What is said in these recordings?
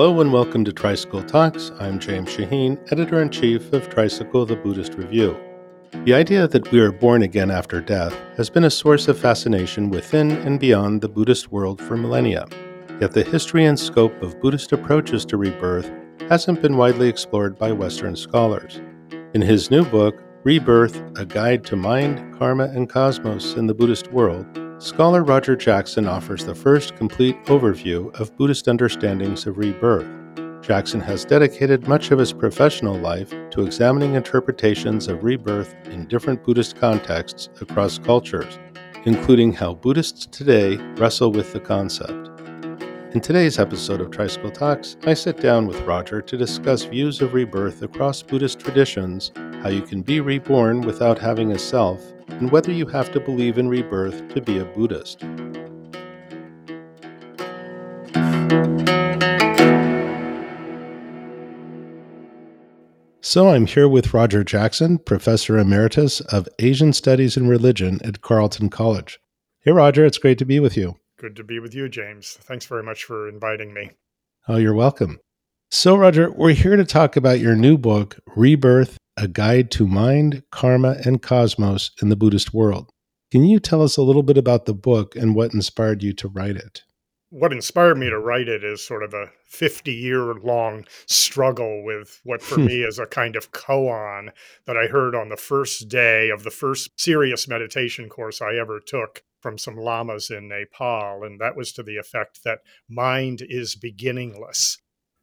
Hello and welcome to Tricycle Talks. I'm James Shaheen, editor in chief of Tricycle, the Buddhist Review. The idea that we are born again after death has been a source of fascination within and beyond the Buddhist world for millennia. Yet the history and scope of Buddhist approaches to rebirth hasn't been widely explored by Western scholars. In his new book, Rebirth A Guide to Mind, Karma, and Cosmos in the Buddhist World, scholar Roger Jackson offers the first complete overview of Buddhist understandings of rebirth. Jackson has dedicated much of his professional life to examining interpretations of rebirth in different Buddhist contexts across cultures, including how Buddhists today wrestle with the concept. In today's episode of Tricycle Talks, I sit down with Roger to discuss views of rebirth across Buddhist traditions, how you can be reborn without having a self, and whether you have to believe in rebirth to be a Buddhist. So I'm here with Roger Jackson, Professor Emeritus of Asian Studies and Religion at Carleton College. Hey, Roger, it's great to be with you. Good to be with you, James. Thanks very much for inviting me. Oh, you're welcome. So, Roger, we're here to talk about your new book, Rebirth A Guide to Mind, Karma, and Cosmos in the Buddhist World. Can you tell us a little bit about the book and what inspired you to write it? What inspired me to write it is sort of a 50 year long struggle with what for hmm. me is a kind of koan that I heard on the first day of the first serious meditation course I ever took from some lamas in Nepal, and that was to the effect that mind is beginningless.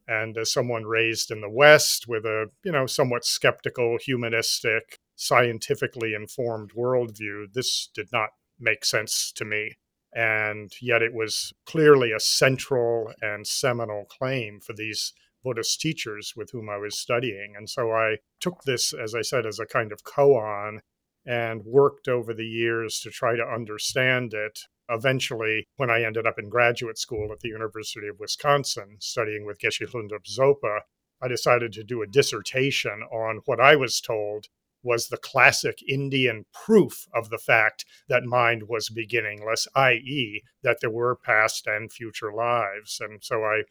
And as someone raised in the West with a, you know, somewhat skeptical, humanistic, scientifically informed worldview, this did not make sense to me. And yet it was clearly a central and seminal claim for these Buddhist teachers with whom I was studying. And so I took this, as I said, as a kind of koan and worked over the years to try to understand it. Eventually, when I ended up in graduate school at the University of Wisconsin studying with Geshe Lhundub Sopa, I decided to do a dissertation on what I was told was the classic Indian proof of the fact that mind was beginningless, i.e., that there were past and future lives. And so I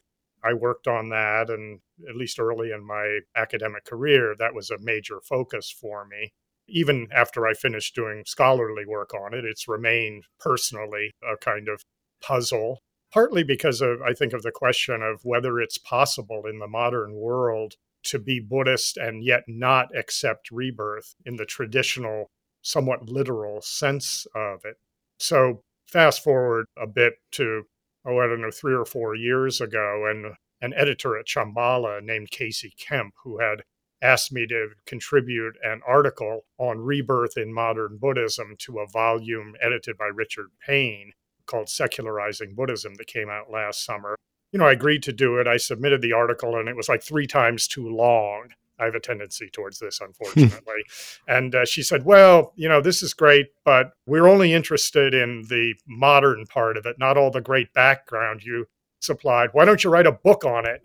I worked on that, and at least early in my academic career, that was a major focus for me even after I finished doing scholarly work on it, it's remained personally a kind of puzzle, partly because of, I think, of the question of whether it's possible in the modern world to be Buddhist and yet not accept rebirth in the traditional, somewhat literal sense of it. So, fast forward a bit to, oh, I don't know, three or four years ago, and an editor at Shambhala named Casey Kemp, who had asked me to contribute an article on rebirth in modern Buddhism to a volume edited by Richard Payne called Secularizing Buddhism that came out last summer. You know, I agreed to do it. I submitted the article and it was like three times too long. I have a tendency towards this, unfortunately. and uh, she said, Well, you know, this is great, but we're only interested in the modern part of it, not all the great background you supplied. Why don't you write a book on it?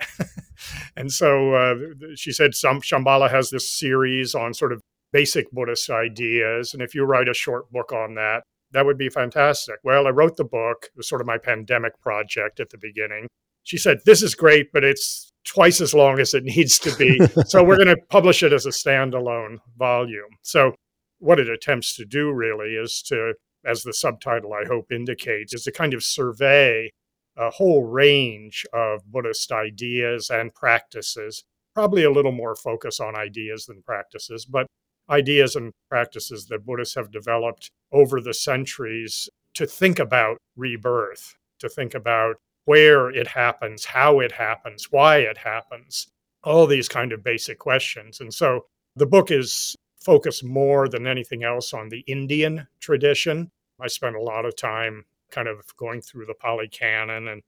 and so uh, she said, some Shambhala has this series on sort of basic Buddhist ideas. And if you write a short book on that, that would be fantastic. Well, I wrote the book. It was sort of my pandemic project at the beginning. She said, This is great, but it's twice as long as it needs to be. so we're going to publish it as a standalone volume. So, what it attempts to do really is to, as the subtitle I hope indicates, is a kind of survey a whole range of Buddhist ideas and practices, probably a little more focus on ideas than practices, but ideas and practices that Buddhists have developed over the centuries to think about rebirth, to think about where it happens, how it happens, why it happens, all these kind of basic questions. And so the book is focused more than anything else on the Indian tradition. I spent a lot of time kind of going through the Pali Canon and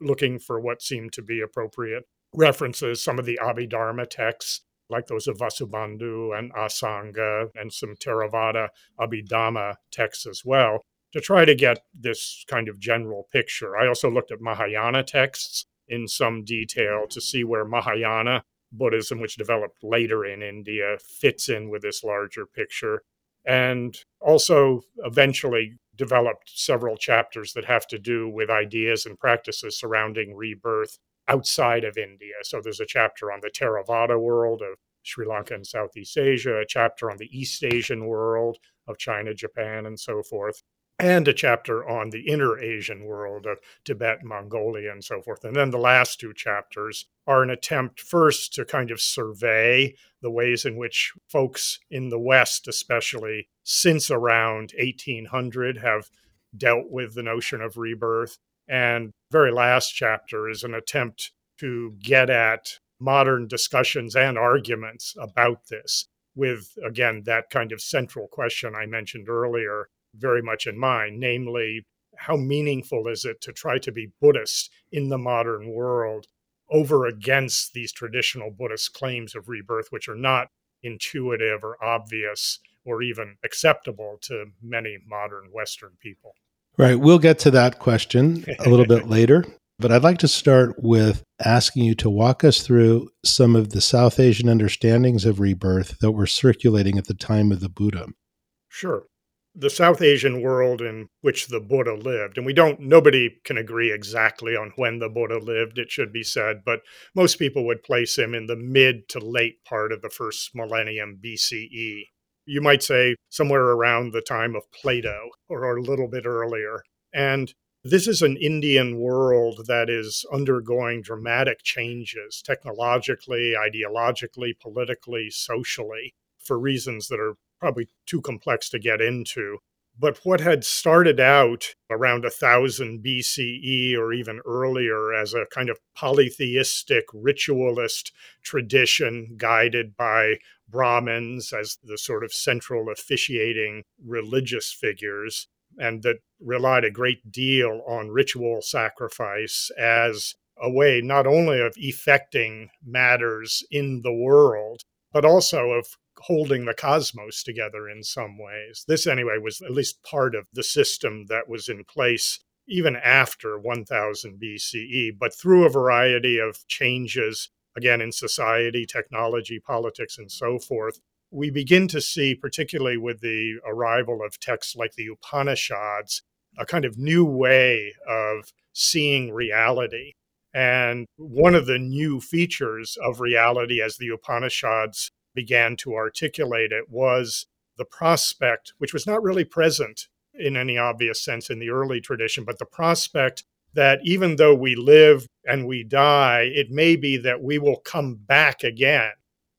looking for what seemed to be appropriate references, some of the Abhidharma texts, like those of Vasubandhu and Asanga, and some Theravada Abhidhamma texts as well, to try to get this kind of general picture. I also looked at Mahayana texts in some detail to see where Mahayana Buddhism, which developed later in India, fits in with this larger picture. And also eventually developed several chapters that have to do with ideas and practices surrounding rebirth outside of India. So there's a chapter on the Theravada world of Sri Lanka and Southeast Asia, a chapter on the East Asian world of China, Japan, and so forth, and a chapter on the inner Asian world of Tibet, Mongolia, and so forth. And then the last two chapters are an attempt first to kind of survey the ways in which folks in the West, especially since around 1800, have dealt with the notion of rebirth. And very last chapter is an attempt to get at modern discussions and arguments about this with again that kind of central question I mentioned earlier very much in mind, namely, how meaningful is it to try to be Buddhist in the modern world over against these traditional Buddhist claims of rebirth, which are not intuitive or obvious or even acceptable to many modern Western people? Right. We'll get to that question a little bit later. But I'd like to start with asking you to walk us through some of the South Asian understandings of rebirth that were circulating at the time of the Buddha. Sure the South Asian world in which the Buddha lived, and we don't, nobody can agree exactly on when the Buddha lived, it should be said, but most people would place him in the mid to late part of the first millennium BCE. You might say somewhere around the time of Plato or a little bit earlier. And this is an Indian world that is undergoing dramatic changes technologically, ideologically, politically, socially, for reasons that are probably too complex to get into. But what had started out around 1000 BCE or even earlier as a kind of polytheistic ritualist tradition guided by Brahmins as the sort of central officiating religious figures, and that relied a great deal on ritual sacrifice as a way not only of effecting matters in the world, but also of holding the cosmos together in some ways. This, anyway, was at least part of the system that was in place even after 1000 BCE, but through a variety of changes, again, in society, technology, politics, and so forth. We begin to see, particularly with the arrival of texts like the Upanishads, a kind of new way of seeing reality. And one of the new features of reality as the Upanishads began to articulate it was the prospect, which was not really present in any obvious sense in the early tradition, but the prospect that even though we live and we die, it may be that we will come back again.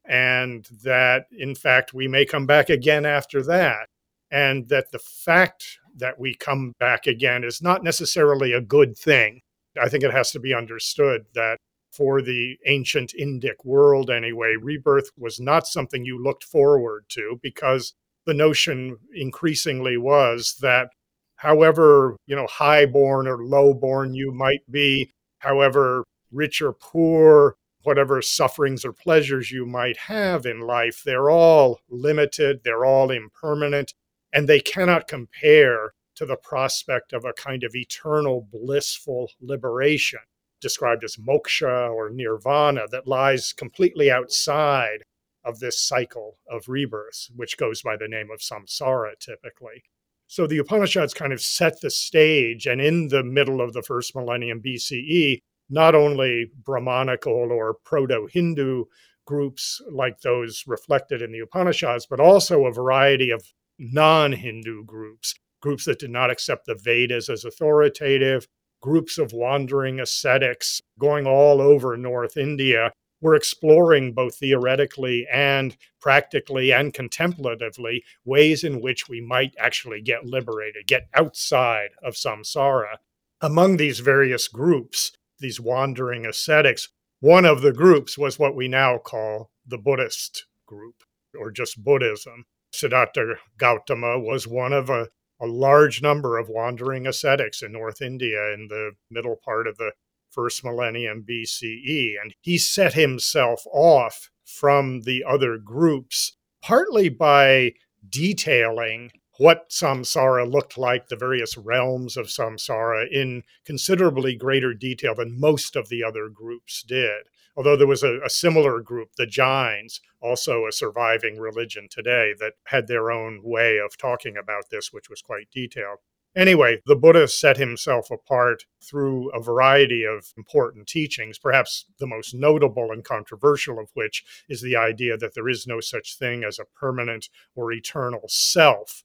And that, in fact, we may come back again after that. And that the fact that we come back again is not necessarily a good thing. I think it has to be understood that for the ancient Indic world anyway, rebirth was not something you looked forward to because the notion increasingly was that however, you know, highborn or lowborn you might be, however rich or poor, whatever sufferings or pleasures you might have in life, they're all limited, they're all impermanent, and they cannot compare to the prospect of a kind of eternal blissful liberation described as moksha or nirvana that lies completely outside of this cycle of rebirth, which goes by the name of samsara typically. So the Upanishads kind of set the stage, and in the middle of the first millennium BCE, not only Brahmanical or proto Hindu groups like those reflected in the Upanishads, but also a variety of non Hindu groups, groups that did not accept the Vedas as authoritative, groups of wandering ascetics going all over North India were exploring both theoretically and practically and contemplatively ways in which we might actually get liberated, get outside of samsara. Among these various groups, these wandering ascetics, one of the groups was what we now call the Buddhist group or just Buddhism. Siddhartha Gautama was one of a a large number of wandering ascetics in North India in the middle part of the first millennium BCE. And he set himself off from the other groups, partly by detailing what samsara looked like, the various realms of samsara, in considerably greater detail than most of the other groups did although there was a, a, similar group, the Jains, also a surviving religion today, that had their own way of talking about this, which was quite detailed. Anyway, the Buddha set himself apart through a variety of important teachings, perhaps the most notable and controversial of which is the idea that there is no such thing as a permanent or eternal self.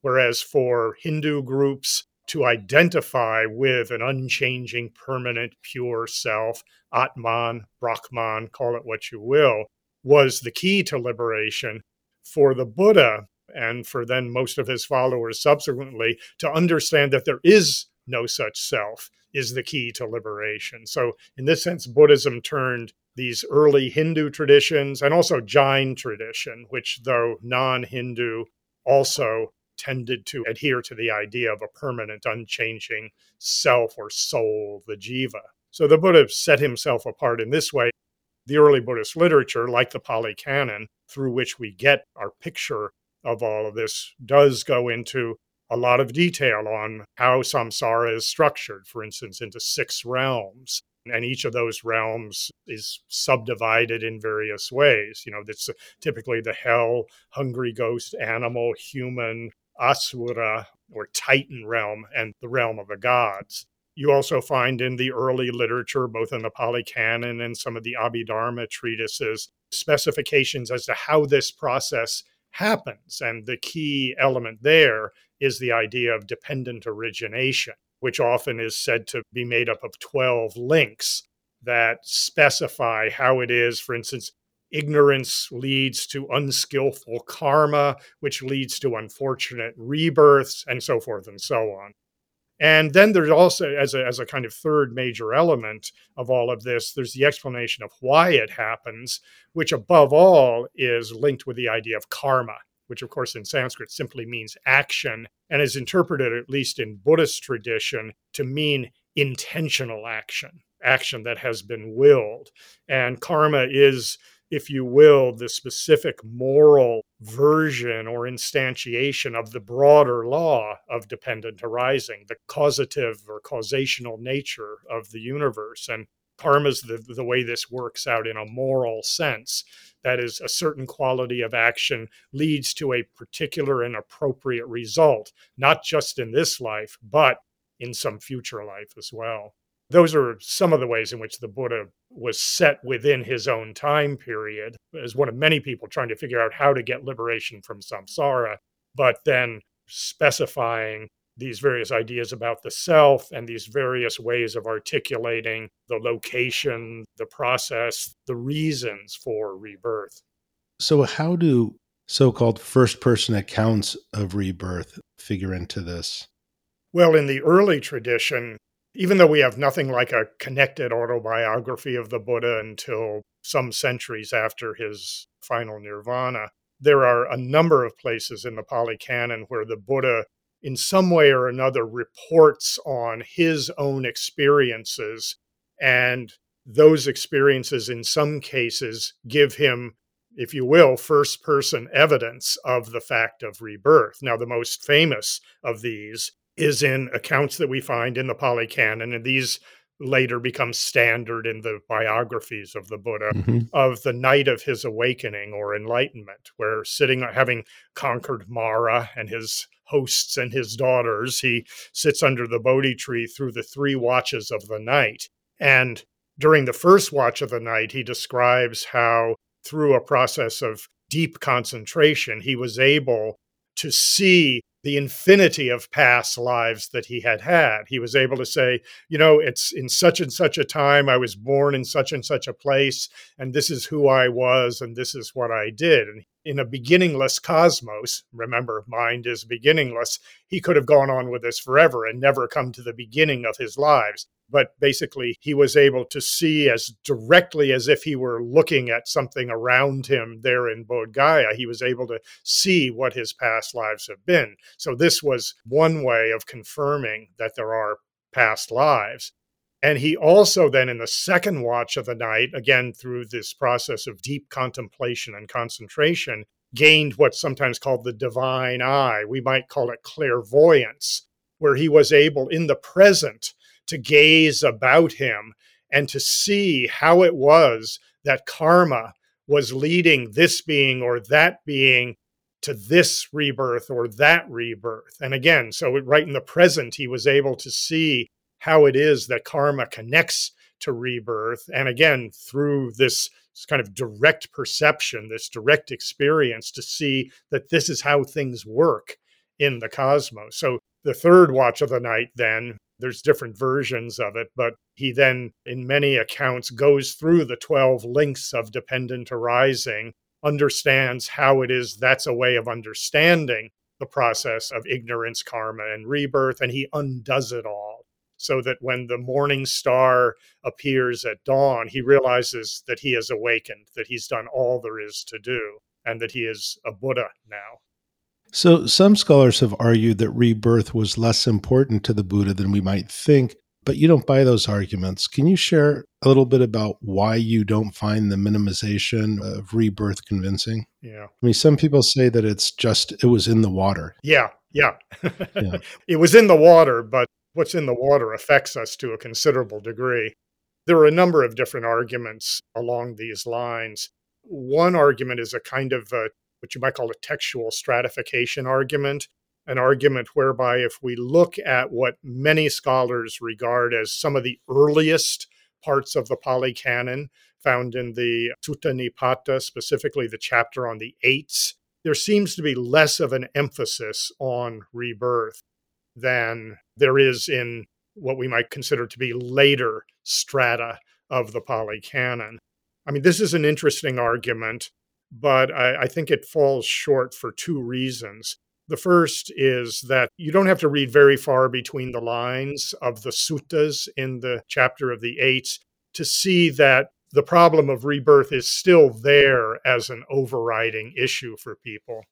Whereas for Hindu groups, to identify with an unchanging, permanent, pure self, Atman, Brahman, call it what you will, was the key to liberation. For the Buddha, and for then most of his followers subsequently, to understand that there is no such self is the key to liberation. So, in this sense, Buddhism turned these early Hindu traditions and also Jain tradition, which, though non Hindu, also tended to adhere to the idea of a permanent, unchanging self or soul, the jiva. So the Buddha set himself apart in this way. The early Buddhist literature, like the Pali Canon, through which we get our picture of all of this, does go into a lot of detail on how samsara is structured, for instance, into six realms. And each of those realms is subdivided in various ways. You know, that's typically the hell, hungry ghost, animal, human, Asura or Titan realm and the realm of the gods. You also find in the early literature, both in the Pali Canon and some of the Abhidharma treatises, specifications as to how this process happens. And the key element there is the idea of dependent origination, which often is said to be made up of 12 links that specify how it is, for instance, ignorance leads to unskillful karma, which leads to unfortunate rebirths, and so forth and so on. And then there's also, as a, as a kind of third major element of all of this, there's the explanation of why it happens, which above all is linked with the idea of karma, which of course in Sanskrit simply means action and is interpreted, at least in Buddhist tradition, to mean intentional action, action that has been willed. And karma is if you will, the specific moral version or instantiation of the broader law of dependent arising, the causative or causational nature of the universe. And karma is the, the way this works out in a moral sense. That is, a certain quality of action leads to a particular and appropriate result, not just in this life, but in some future life as well those are some of the ways in which the Buddha was set within his own time period as one of many people trying to figure out how to get liberation from samsara, but then specifying these various ideas about the self and these various ways of articulating the location, the process, the reasons for rebirth. So, how do so called first person accounts of rebirth figure into this? Well, in the early tradition, even though we have nothing like a connected autobiography of the Buddha until some centuries after his final nirvana, there are a number of places in the Pali Canon where the Buddha, in some way or another, reports on his own experiences. And those experiences, in some cases, give him, if you will, first person evidence of the fact of rebirth. Now, the most famous of these is in accounts that we find in the Pali Canon, and these later become standard in the biographies of the Buddha mm-hmm. of the night of his awakening or enlightenment, where sitting having conquered Mara and his hosts and his daughters, he sits under the Bodhi tree through the three watches of the night. And during the first watch of the night, he describes how through a process of deep concentration, he was able to see the infinity of past lives that he had had. He was able to say, you know, it's in such and such a time, I was born in such and such a place, and this is who I was, and this is what I did. And in a beginningless cosmos, remember, mind is beginningless, he could have gone on with this forever and never come to the beginning of his lives but basically he was able to see as directly as if he were looking at something around him there in Bodh Gaya. He was able to see what his past lives have been. So this was one way of confirming that there are past lives. And he also, then in the second watch of the night, again through this process of deep contemplation and concentration, gained what's sometimes called the divine eye. We might call it clairvoyance, where he was able in the present to gaze about him and to see how it was that karma was leading this being or that being to this rebirth or that rebirth. And again, so right in the present, he was able to see how it is that karma connects to rebirth. And again, through this kind of direct perception, this direct experience to see that this is how things work in the cosmos. So the third watch of the night, then, there's different versions of it, but he then, in many accounts, goes through the 12 links of dependent arising, understands how it is that's a way of understanding the process of ignorance, karma, and rebirth, and he undoes it all so that when the morning star appears at dawn, he realizes that he has awakened, that he's done all there is to do, and that he is a Buddha now. So, some scholars have argued that rebirth was less important to the Buddha than we might think, but you don't buy those arguments. Can you share a little bit about why you don't find the minimization of rebirth convincing? Yeah. I mean, some people say that it's just, it was in the water. Yeah. Yeah. yeah. it was in the water, but what's in the water affects us to a considerable degree. There are a number of different arguments along these lines. One argument is a kind of a what you might call a textual stratification argument, an argument whereby if we look at what many scholars regard as some of the earliest parts of the Pali Canon, found in the Sutta Nipata, specifically the chapter on the eights, there seems to be less of an emphasis on rebirth than there is in what we might consider to be later strata of the Pali Canon. I mean, this is an interesting argument but I, I think it falls short for two reasons. The first is that you don't have to read very far between the lines of the suttas in the chapter of the eights to see that the problem of rebirth is still there as an overriding issue for people.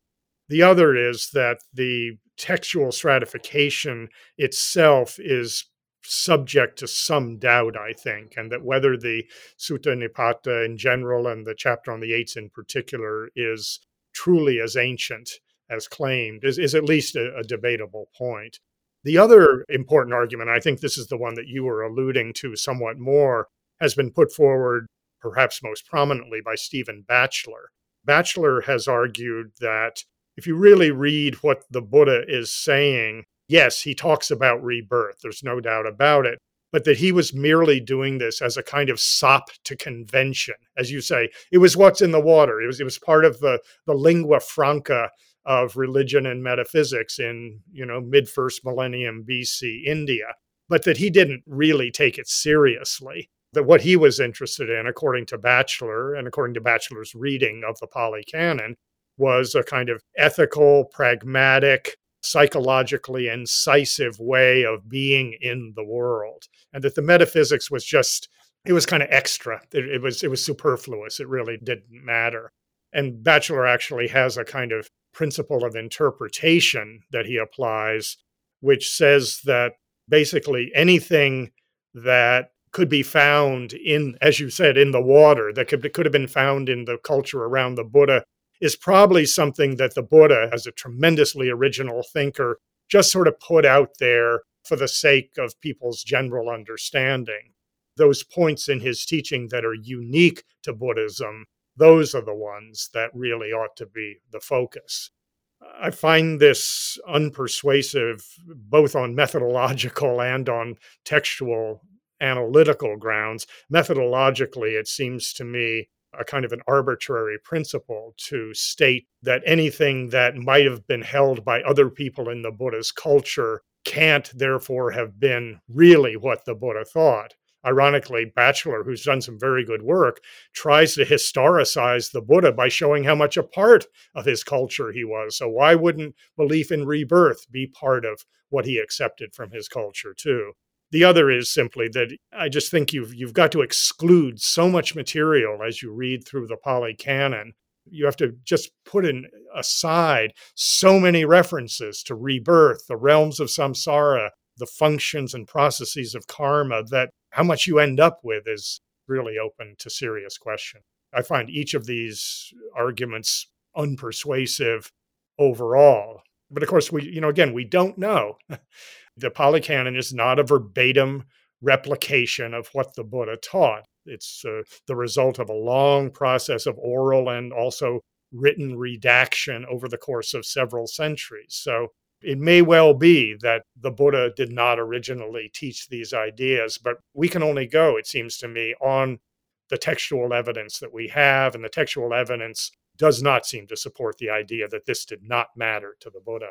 The other is that the textual stratification itself is subject to some doubt, I think, and that whether the Sutta Nipata in general and the chapter on the eights in particular is truly as ancient as claimed is, is at least a, a debatable point. The other important argument, I think this is the one that you were alluding to somewhat more, has been put forward perhaps most prominently by Stephen Batchelor. Batchelor has argued that if you really read what the Buddha is saying, yes, he talks about rebirth, there's no doubt about it, but that he was merely doing this as a kind of sop to convention. As you say, it was what's in the water. It was it was part of the the lingua franca of religion and metaphysics in, you know, mid first millennium BC India, but that he didn't really take it seriously. That what he was interested in, according to Batchelor and according to Batchelor's reading of the Pali Canon, was a kind of ethical, pragmatic, psychologically incisive way of being in the world and that the metaphysics was just it was kind of extra. It, it, was it was superfluous. It really didn't matter. And Batchelor actually has a kind of principle of interpretation that he applies which says that basically anything that could be found in as you said in the water that could, could have been found in the culture around the buddha is probably something that the Buddha, as a tremendously original thinker, just sort of put out there for the sake of people's general understanding. Those points in his teaching that are unique to Buddhism, those are the ones that really ought to be the focus. I find this unpersuasive both on methodological and on textual analytical grounds. Methodologically, it seems to me a kind of an arbitrary principle to state that anything that might have been held by other people in the Buddha's culture can't therefore have been really what the Buddha thought. Ironically, Batchelor, who's done some very good work, tries to historicize the Buddha by showing how much a part of his culture he was. So, why wouldn't belief in rebirth be part of what he accepted from his culture, too? The other is simply that I just think you've you've got to exclude so much material as you read through the Pali Canon. You have to just put in aside so many references to rebirth, the realms of samsara, the functions and processes of karma that how much you end up with is really open to serious question. I find each of these arguments unpersuasive overall. But of course, we, you know, again, we don't know. The Pali Canon is not a verbatim replication of what the Buddha taught. It's uh, the result of a long process of oral and also written redaction over the course of several centuries. So it may well be that the Buddha did not originally teach these ideas, but we can only go, it seems to me, on the textual evidence that we have. And the textual evidence does not seem to support the idea that this did not matter to the Buddha.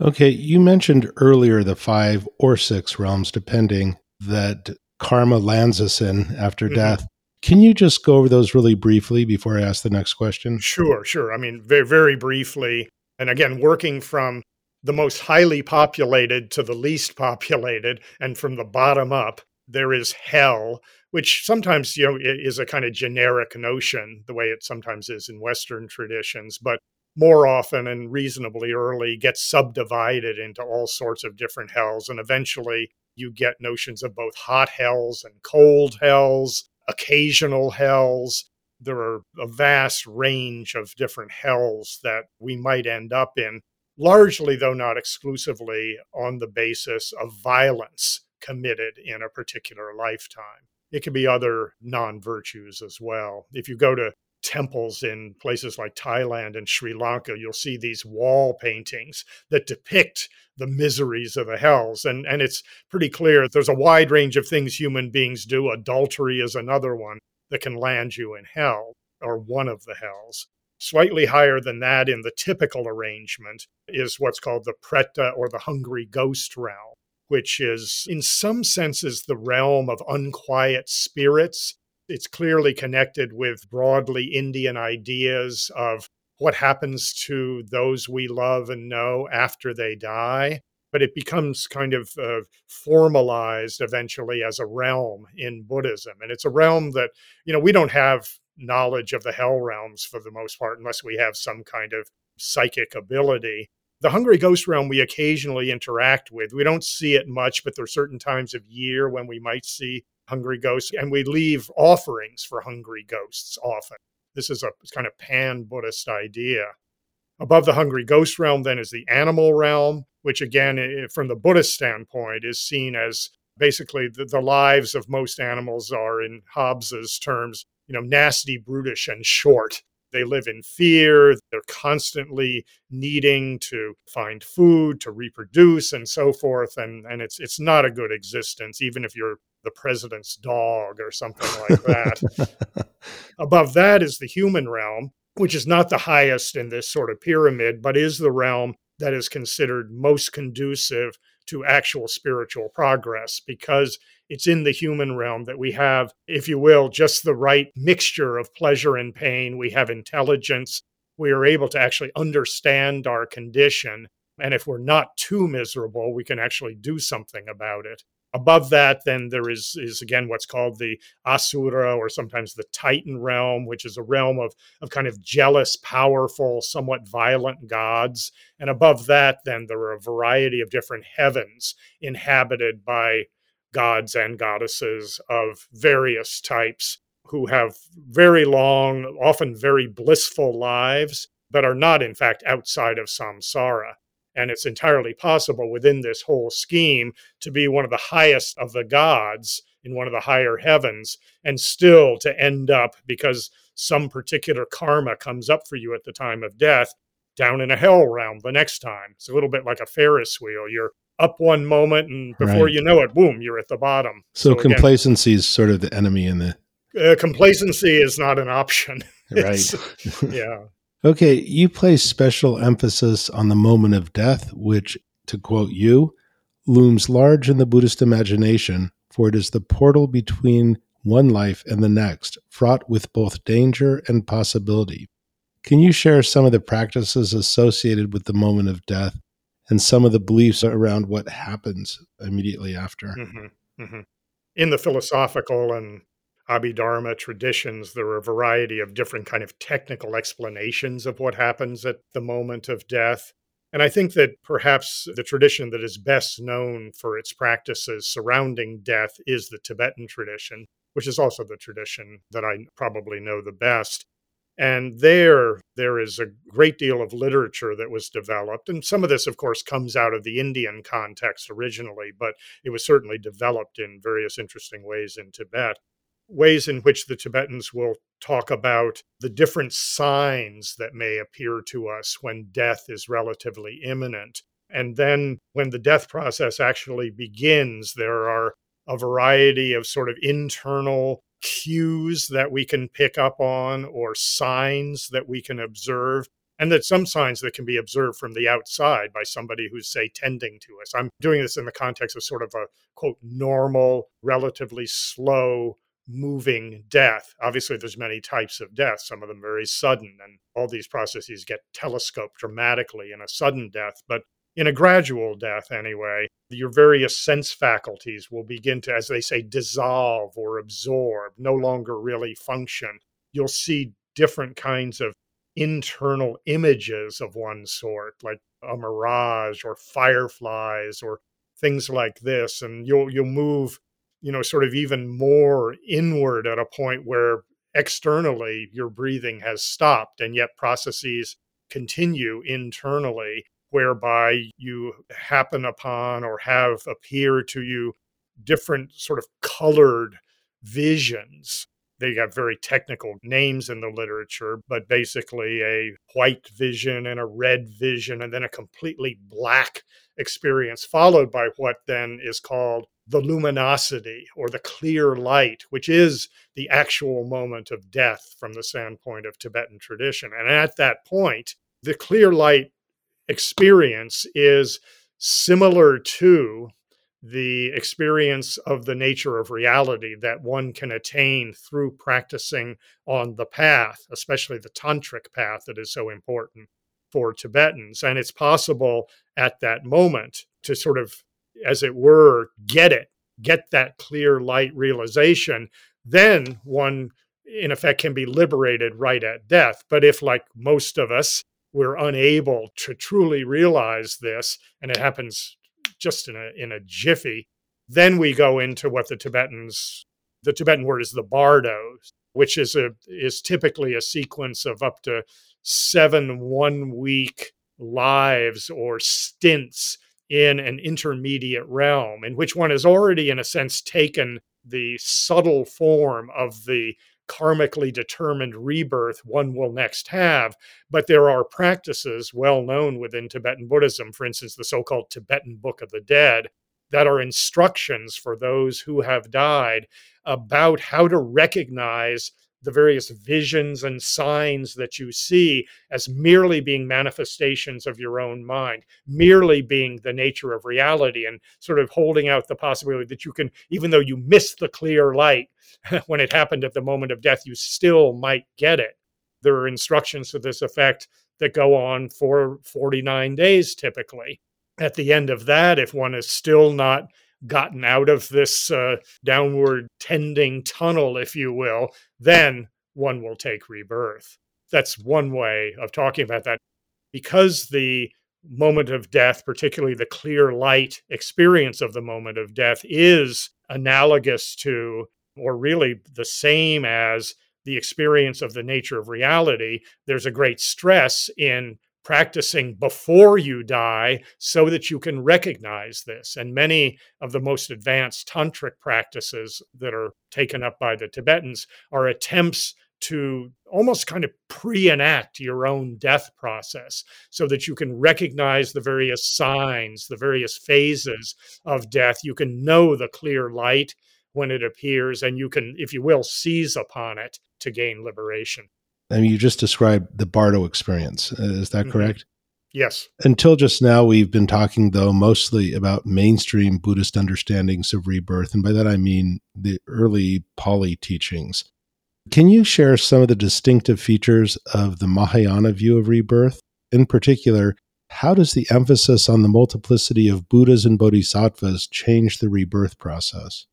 Okay, you mentioned earlier the five or six realms, depending, that karma lands us in after mm-hmm. death. Can you just go over those really briefly before I ask the next question? Sure, sure. I mean, very, very briefly. And again, working from the most highly populated to the least populated and from the bottom up, there is hell, which sometimes you know is a kind of generic notion, the way it sometimes is in Western traditions, but more often and reasonably early gets subdivided into all sorts of different hells, and eventually you get notions of both hot hells and cold hells, occasional hells. There are a vast range of different hells that we might end up in, largely, though not exclusively, on the basis of violence committed in a particular lifetime. It can be other non virtues as well. If you go to temples in places like Thailand and Sri Lanka, you'll see these wall paintings that depict the miseries of the hells. And, and it's pretty clear there's a wide range of things human beings do. Adultery is another one that can land you in hell, or one of the hells. Slightly higher than that in the typical arrangement is what's called the preta or the hungry ghost realm which is in some senses the realm of unquiet spirits. It's clearly connected with broadly Indian ideas of what happens to those we love and know after they die. But it becomes kind of uh, formalized eventually as a realm in Buddhism. And it's a realm that, you know, we don't have knowledge of the hell realms for the most part, unless we have some kind of psychic ability. The hungry ghost realm we occasionally interact with. We don't see it much, but there are certain times of year when we might see hungry ghosts, and we leave offerings for hungry ghosts often. This is a kind of pan Buddhist idea. Above the hungry ghost realm, then, is the animal realm, which, again, from the Buddhist standpoint, is seen as basically the, the lives of most animals are, in Hobbes's terms, you know, nasty, brutish, and short. They live in fear. They're constantly needing to find food, to reproduce, and so forth. And, and it's, it's not a good existence, even if you're the president's dog or something like that. Above that is the human realm, which is not the highest in this sort of pyramid, but is the realm that is considered most conducive to actual spiritual progress because it's in the human realm that we have, if you will, just the right mixture of pleasure and pain. We have intelligence. We are able to actually understand our condition. And if we're not too miserable, we can actually do something about it. Above that, then there is, is again what's called the Asura or sometimes the Titan realm, which is a realm of, of kind of jealous, powerful, somewhat violent gods. And above that, then there are a variety of different heavens inhabited by gods and goddesses of various types who have very long, often very blissful lives, but are not, in fact, outside of samsara. And it's entirely possible within this whole scheme to be one of the highest of the gods in one of the higher heavens and still to end up, because some particular karma comes up for you at the time of death, down in a hell realm the next time. It's a little bit like a Ferris wheel. You're up one moment and before right. you know it boom you're at the bottom so, so complacency again, is sort of the enemy in the uh, complacency is not an option right yeah okay you place special emphasis on the moment of death which to quote you looms large in the buddhist imagination for it is the portal between one life and the next fraught with both danger and possibility can you share some of the practices associated with the moment of death and some of the beliefs around what happens immediately after. Mm-hmm, mm-hmm. In the philosophical and Abhidharma traditions, there are a variety of different kind of technical explanations of what happens at the moment of death. And I think that perhaps the tradition that is best known for its practices surrounding death is the Tibetan tradition, which is also the tradition that I probably know the best. And there, there is a great deal of literature that was developed. And some of this, of course, comes out of the Indian context originally, but it was certainly developed in various interesting ways in Tibet ways in which the Tibetans will talk about the different signs that may appear to us when death is relatively imminent. And then when the death process actually begins, there are a variety of sort of internal cues that we can pick up on or signs that we can observe and that some signs that can be observed from the outside by somebody who's say tending to us i'm doing this in the context of sort of a quote normal relatively slow moving death obviously there's many types of death some of them very sudden and all these processes get telescoped dramatically in a sudden death but in a gradual death anyway your various sense faculties will begin to as they say dissolve or absorb no longer really function you'll see different kinds of internal images of one sort, like a mirage or fireflies or things like this. And you'll you'll move, you know, sort of even more inward at a point where externally your breathing has stopped and yet processes continue internally whereby you happen upon or have appear to you different sort of colored visions. They have very technical names in the literature, but basically a white vision and a red vision, and then a completely black experience, followed by what then is called the luminosity or the clear light, which is the actual moment of death from the standpoint of Tibetan tradition. And at that point, the clear light experience is similar to the experience of the nature of reality that one can attain through practicing on the path, especially the tantric path that is so important for Tibetans. And it's possible at that moment to sort of, as it were, get it, get that clear light realization. Then one, in effect, can be liberated right at death. But if, like most of us, we're unable to truly realize this, and it happens just in a in a jiffy. Then we go into what the Tibetans the Tibetan word is the bardo, which is a is typically a sequence of up to seven one week lives or stints in an intermediate realm in which one has already in a sense taken the subtle form of the karmically determined rebirth one will next have. But there are practices well known within Tibetan Buddhism, for instance, the so called Tibetan Book of the Dead, that are instructions for those who have died about how to recognize the various visions and signs that you see as merely being manifestations of your own mind, merely being the nature of reality, and sort of holding out the possibility that you can, even though you miss the clear light when it happened at the moment of death, you still might get it. There are instructions to this effect that go on for 49 days typically. At the end of that, if one is still not gotten out of this uh, downward tending tunnel, if you will, then one will take rebirth. That's one way of talking about that. Because the moment of death, particularly the clear light experience of the moment of death, is analogous to, or really the same as, the experience of the nature of reality, there's a great stress in practicing before you die so that you can recognize this. And many of the most advanced tantric practices that are taken up by the Tibetans are attempts to almost kind of pre enact your own death process so that you can recognize the various signs, the various phases of death. You can know the clear light when it appears, and you can, if you will, seize upon it to gain liberation. I mean, you just described the Bardo experience. Uh, is that mm-hmm. correct? Yes. Until just now, we've been talking, though, mostly about mainstream Buddhist understandings of rebirth. And by that, I mean the early Pali teachings. Can you share some of the distinctive features of the Mahayana view of rebirth? In particular, how does the emphasis on the multiplicity of Buddhas and Bodhisattvas change the rebirth process?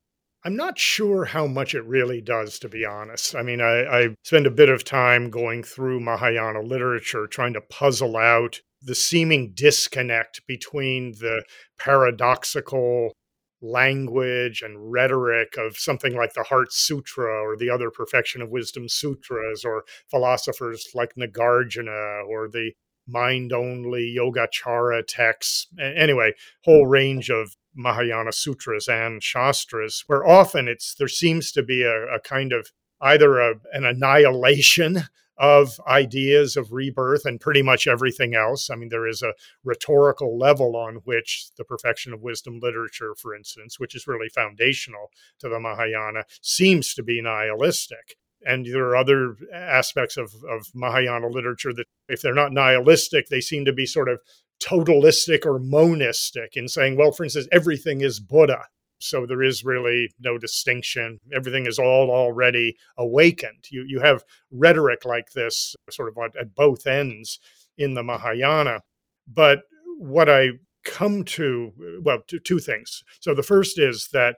I'm not sure how much it really does, to be honest. I mean, I, I spend a bit of time going through Mahayana literature, trying to puzzle out the seeming disconnect between the paradoxical language and rhetoric of something like the Heart Sutra or the other Perfection of Wisdom Sutras or philosophers like Nagarjuna or the mind only yogacara texts. Anyway, hmm. whole range of Mahayana sutras and shastras, where often it's there seems to be a, a kind of either a, an annihilation of ideas of rebirth and pretty much everything else. I mean, there is a rhetorical level on which the perfection of wisdom literature, for instance, which is really foundational to the Mahayana, seems to be nihilistic and there are other aspects of, of Mahayana literature that, if they're not nihilistic, they seem to be sort of totalistic or monistic in saying, well, for instance, everything is Buddha. So there is really no distinction. Everything is all already awakened. You, you have rhetoric like this sort of at both ends in the Mahayana. But what I come to, well, two things. So the first is that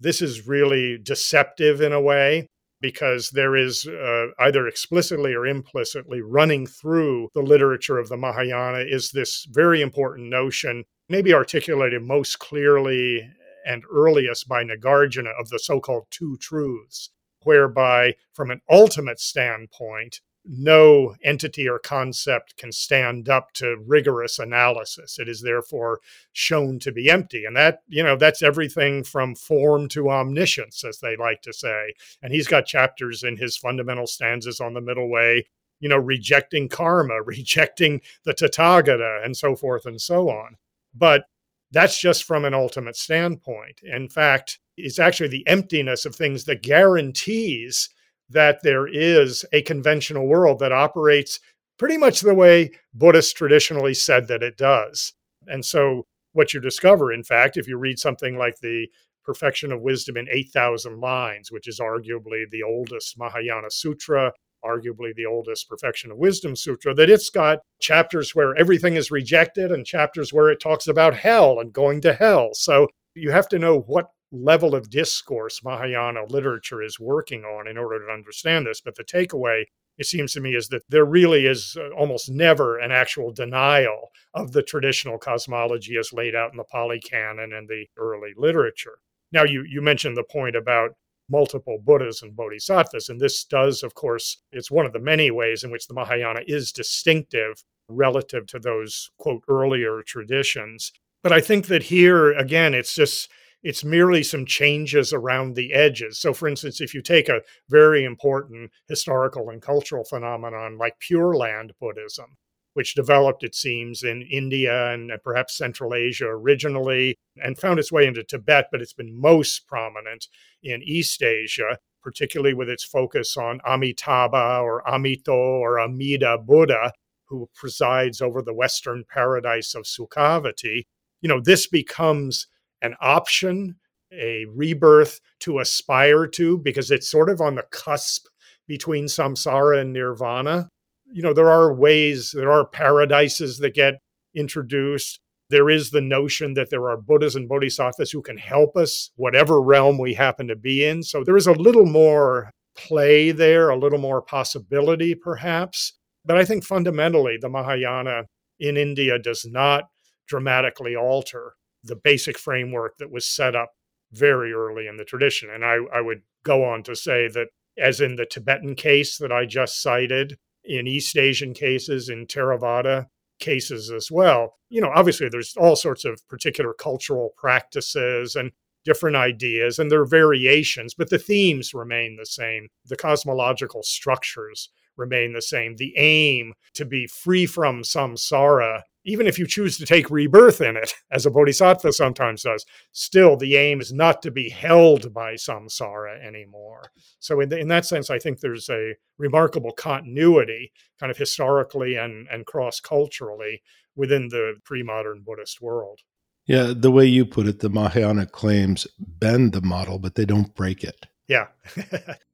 this is really deceptive in a way because there is uh, either explicitly or implicitly running through the literature of the Mahayana is this very important notion, maybe articulated most clearly and earliest by Nagarjuna of the so called two truths, whereby, from an ultimate standpoint, no entity or concept can stand up to rigorous analysis. It is therefore shown to be empty. And that, you know, that's everything from form to omniscience, as they like to say. And he's got chapters in his fundamental stanzas on the middle way, you know, rejecting karma, rejecting the Tathagata, and so forth and so on. But that's just from an ultimate standpoint. In fact, it's actually the emptiness of things that guarantees that there is a conventional world that operates pretty much the way Buddhists traditionally said that it does. And so, what you discover, in fact, if you read something like the Perfection of Wisdom in 8,000 Lines, which is arguably the oldest Mahayana Sutra, arguably the oldest Perfection of Wisdom Sutra, that it's got chapters where everything is rejected and chapters where it talks about hell and going to hell. So, you have to know what level of discourse Mahayana literature is working on in order to understand this. But the takeaway, it seems to me, is that there really is uh, almost never an actual denial of the traditional cosmology as laid out in the Pali Canon and the early literature. Now, you, you mentioned the point about multiple Buddhas and Bodhisattvas, and this does, of course, it's one of the many ways in which the Mahayana is distinctive relative to those, quote, earlier traditions. But I think that here, again, it's just it's merely some changes around the edges. So, for instance, if you take a very important historical and cultural phenomenon like Pure Land Buddhism, which developed, it seems, in India and uh, perhaps Central Asia originally and found its way into Tibet, but it's been most prominent in East Asia, particularly with its focus on Amitabha or Amito or Amida Buddha, who presides over the Western paradise of Sukhavati. You know, this becomes an option, a rebirth to aspire to, because it's sort of on the cusp between samsara and nirvana. You know, there are ways, there are paradises that get introduced. There is the notion that there are Buddhas and Bodhisattvas who can help us, whatever realm we happen to be in. So there is a little more play there, a little more possibility, perhaps. But I think fundamentally, the Mahayana in India does not dramatically alter the basic framework that was set up very early in the tradition. And I, I would go on to say that, as in the Tibetan case that I just cited, in East Asian cases, in Theravada cases as well, you know, obviously there's all sorts of particular cultural practices and different ideas, and there are variations, but the themes remain the same. The cosmological structures remain the same. The aim to be free from samsara even if you choose to take rebirth in it, as a bodhisattva sometimes does, still the aim is not to be held by samsara anymore. So, in, the, in that sense, I think there's a remarkable continuity, kind of historically and, and cross culturally, within the pre modern Buddhist world. Yeah, the way you put it, the Mahayana claims bend the model, but they don't break it. Yeah.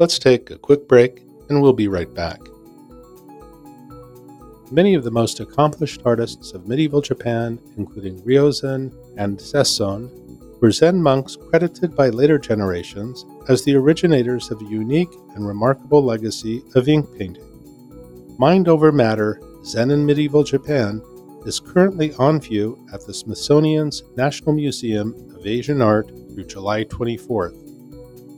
Let's take a quick break, and we'll be right back. Many of the most accomplished artists of medieval Japan, including Ryozen and Sesson, were Zen monks credited by later generations as the originators of a unique and remarkable legacy of ink painting. Mind Over Matter Zen in Medieval Japan is currently on view at the Smithsonian's National Museum of Asian Art through July 24th.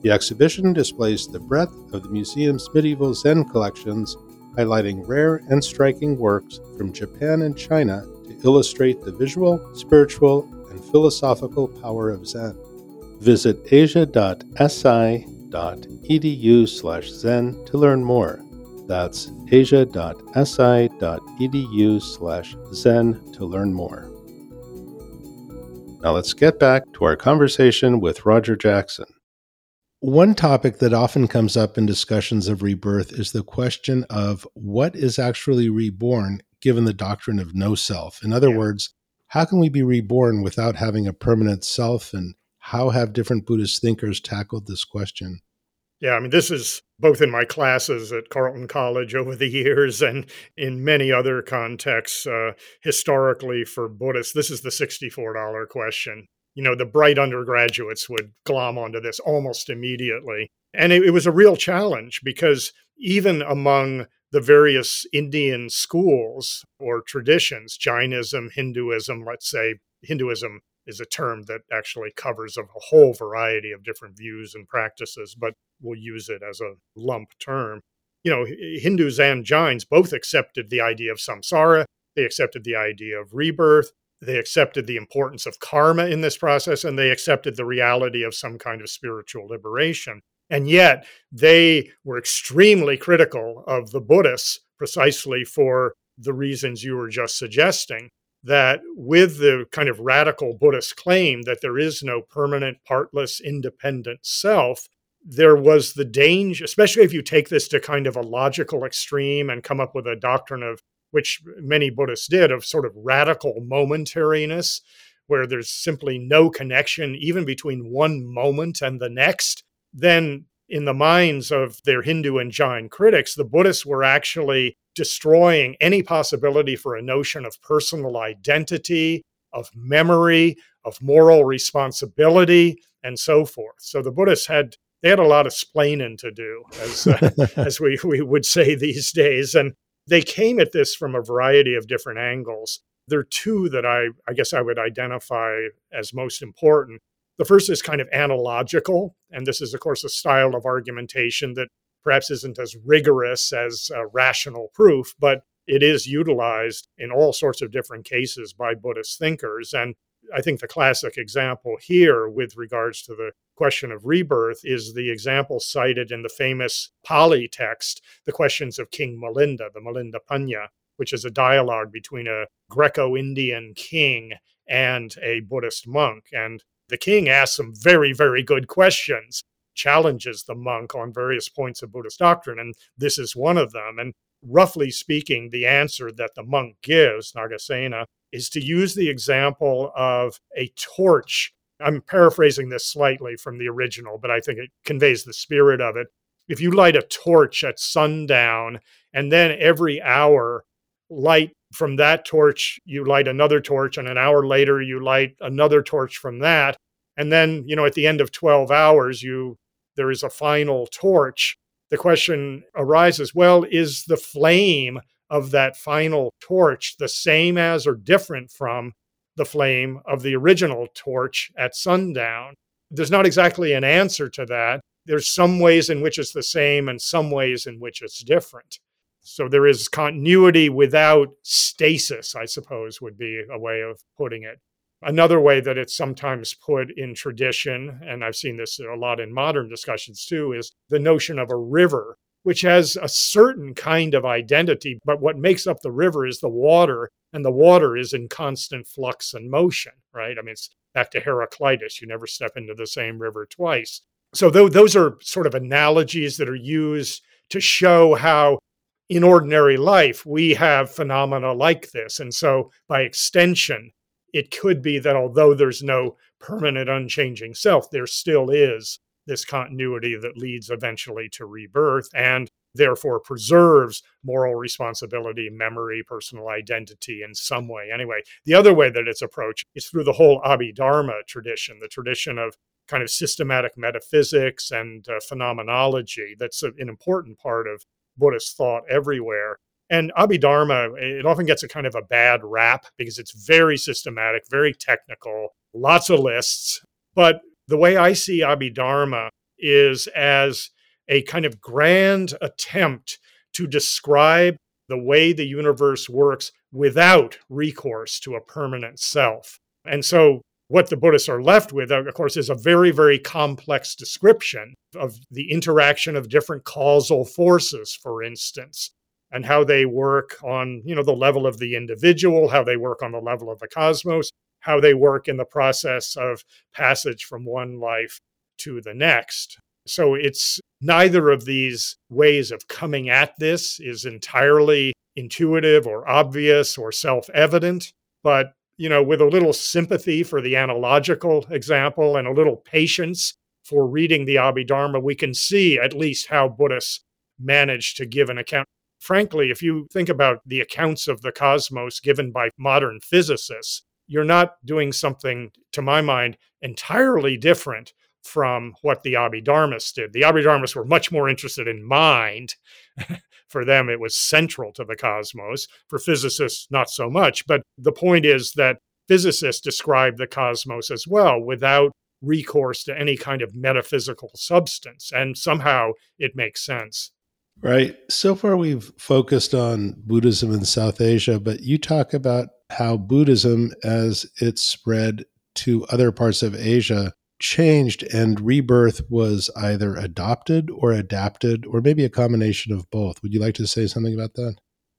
The exhibition displays the breadth of the museum's medieval Zen collections highlighting rare and striking works from Japan and China to illustrate the visual, spiritual, and philosophical power of Zen. Visit asia.si.edu slash Zen to learn more. That's asia.si.edu slash Zen to learn more. Now let's get back to our conversation with Roger Jackson. One topic that often comes up in discussions of rebirth is the question of what is actually reborn given the doctrine of no self. In other yeah. words, how can we be reborn without having a permanent self? And how have different Buddhist thinkers tackled this question? Yeah, I mean, this is both in my classes at Carleton College over the years and in many other contexts uh, historically for Buddhists. This is the $64 question you know, the bright undergraduates would glom onto this almost immediately. And it, it, was a real challenge because even among the various Indian schools or traditions, Jainism, Hinduism, let's say, Hinduism is a term that actually covers a whole variety of different views and practices, but we'll use it as a lump term. You know, Hindus and Jains both accepted the idea of samsara, they accepted the idea of rebirth, they accepted the importance of karma in this process and they accepted the reality of some kind of spiritual liberation. And yet they were extremely critical of the Buddhists precisely for the reasons you were just suggesting. That with the kind of radical Buddhist claim that there is no permanent, partless, independent self, there was the danger, especially if you take this to kind of a logical extreme and come up with a doctrine of which many Buddhists did, of sort of radical momentariness, where there's simply no connection even between one moment and the next, then in the minds of their Hindu and Jain critics, the Buddhists were actually destroying any possibility for a notion of personal identity, of memory, of moral responsibility, and so forth. So the Buddhists had they had a lot of splaining to do, as uh, as we we would say these days, and they came at this from a variety of different angles. There are two that I, I guess I would identify as most important. The first is kind of analogical, and this is, of course, a style of argumentation that perhaps isn't as rigorous as uh, rational proof, but it is utilized in all sorts of different cases by Buddhist thinkers. And I think the classic example here with regards to the question of rebirth is the example cited in the famous Pali text, The Questions of King Milinda, the Milinda Panha, which is a dialogue between a Greco Indian king and a Buddhist monk. And the king asks some very, very good questions, challenges the monk on various points of Buddhist doctrine. And this is one of them. And roughly speaking, the answer that the monk gives, Nagasena, is to use the example of a torch. I'm paraphrasing this slightly from the original, but I think it conveys the spirit of it. If you light a torch at sundown and then every hour light from that torch, you light another torch, and an hour later, you light another torch from that. And then, you know, at the end of 12 hours, you there is a final torch. The question arises well, is the flame of that final torch the same as or different from the flame of the original torch at sundown? There's not exactly an answer to that. There's some ways in which it's the same and some ways in which it's different. So there is continuity without stasis, I suppose, would be a way of putting it. Another way that it's sometimes put in tradition, and I've seen this a lot in modern discussions too, is the notion of a river which has a certain kind of identity. But what makes up the river is the water, and the water is in constant flux and motion, right? I mean, it's back to Heraclitus. You never step into the same river twice. So, those are sort of analogies that are used to show how in ordinary life we have phenomena like this. And so, by extension, it could be that although there's no permanent, unchanging self, there still is this continuity that leads eventually to rebirth and therefore preserves moral responsibility, memory, personal identity in some way. Anyway, the other way that it's approached is through the whole Abhidharma tradition, the tradition of kind of systematic metaphysics and uh, phenomenology. That's an important part of Buddhist thought everywhere. And Abhidharma, it often gets a kind of a bad rap because it's very systematic, very technical, lots of lists. But the way I see Abhidharma is as a kind of grand attempt to describe the way the universe works without recourse to a permanent self. And so, what the Buddhists are left with, of course, is a very, very complex description of the interaction of different causal forces, for instance, and how they work on, you know, the level of the individual, how they work on the level of the cosmos, how they work in the process of passage from one life to the next. So it's neither of these ways of coming at this is entirely intuitive or obvious or self evident, but you know, with a little sympathy for the analogical example and a little patience for reading the Abhidharma, we can see at least how Buddhists managed to give an account. Frankly, if you think about the accounts of the cosmos given by modern physicists, you're not doing something, to my mind, entirely different from what the Abhidharmists did. The Abhidharmists were much more interested in mind. For them, it was central to the cosmos. For physicists, not so much. But the point is that physicists describe the cosmos as well without recourse to any kind of metaphysical substance. And somehow it makes sense. Right. So far, we've focused on Buddhism in South Asia, but you talk about how Buddhism, as it spread to other parts of Asia, changed and rebirth was either adopted or adapted, or maybe a combination of both. Would you like to say something about that?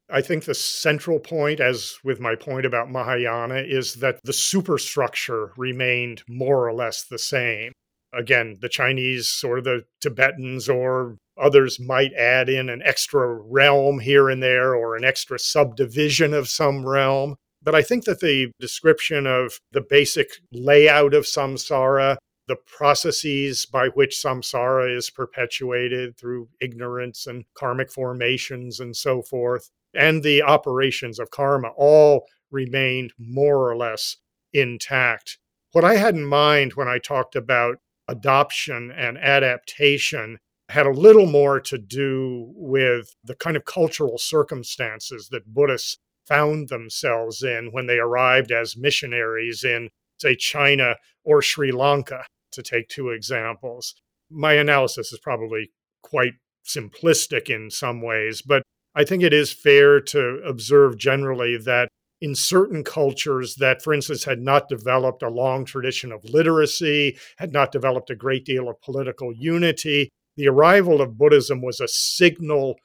I think the central point, as with my point about Mahayana, is that the superstructure remained more or less the same. Again, the Chinese or the Tibetans or others might add in an extra realm here and there or an extra subdivision of some realm. But I think that the description of the basic layout of samsara the processes by which samsara is perpetuated through ignorance and karmic formations and so forth, and the operations of karma all remained more or less intact. What I had in mind when I talked about adoption and adaptation had a little more to do with the kind of cultural circumstances that Buddhists found themselves in when they arrived as missionaries in, say, China or Sri Lanka to take two examples. My analysis is probably quite simplistic in some ways, but I think it is fair to observe generally that in certain cultures that, for instance, had not developed a long tradition of literacy, had not developed a great deal of political unity, the arrival of Buddhism was a signal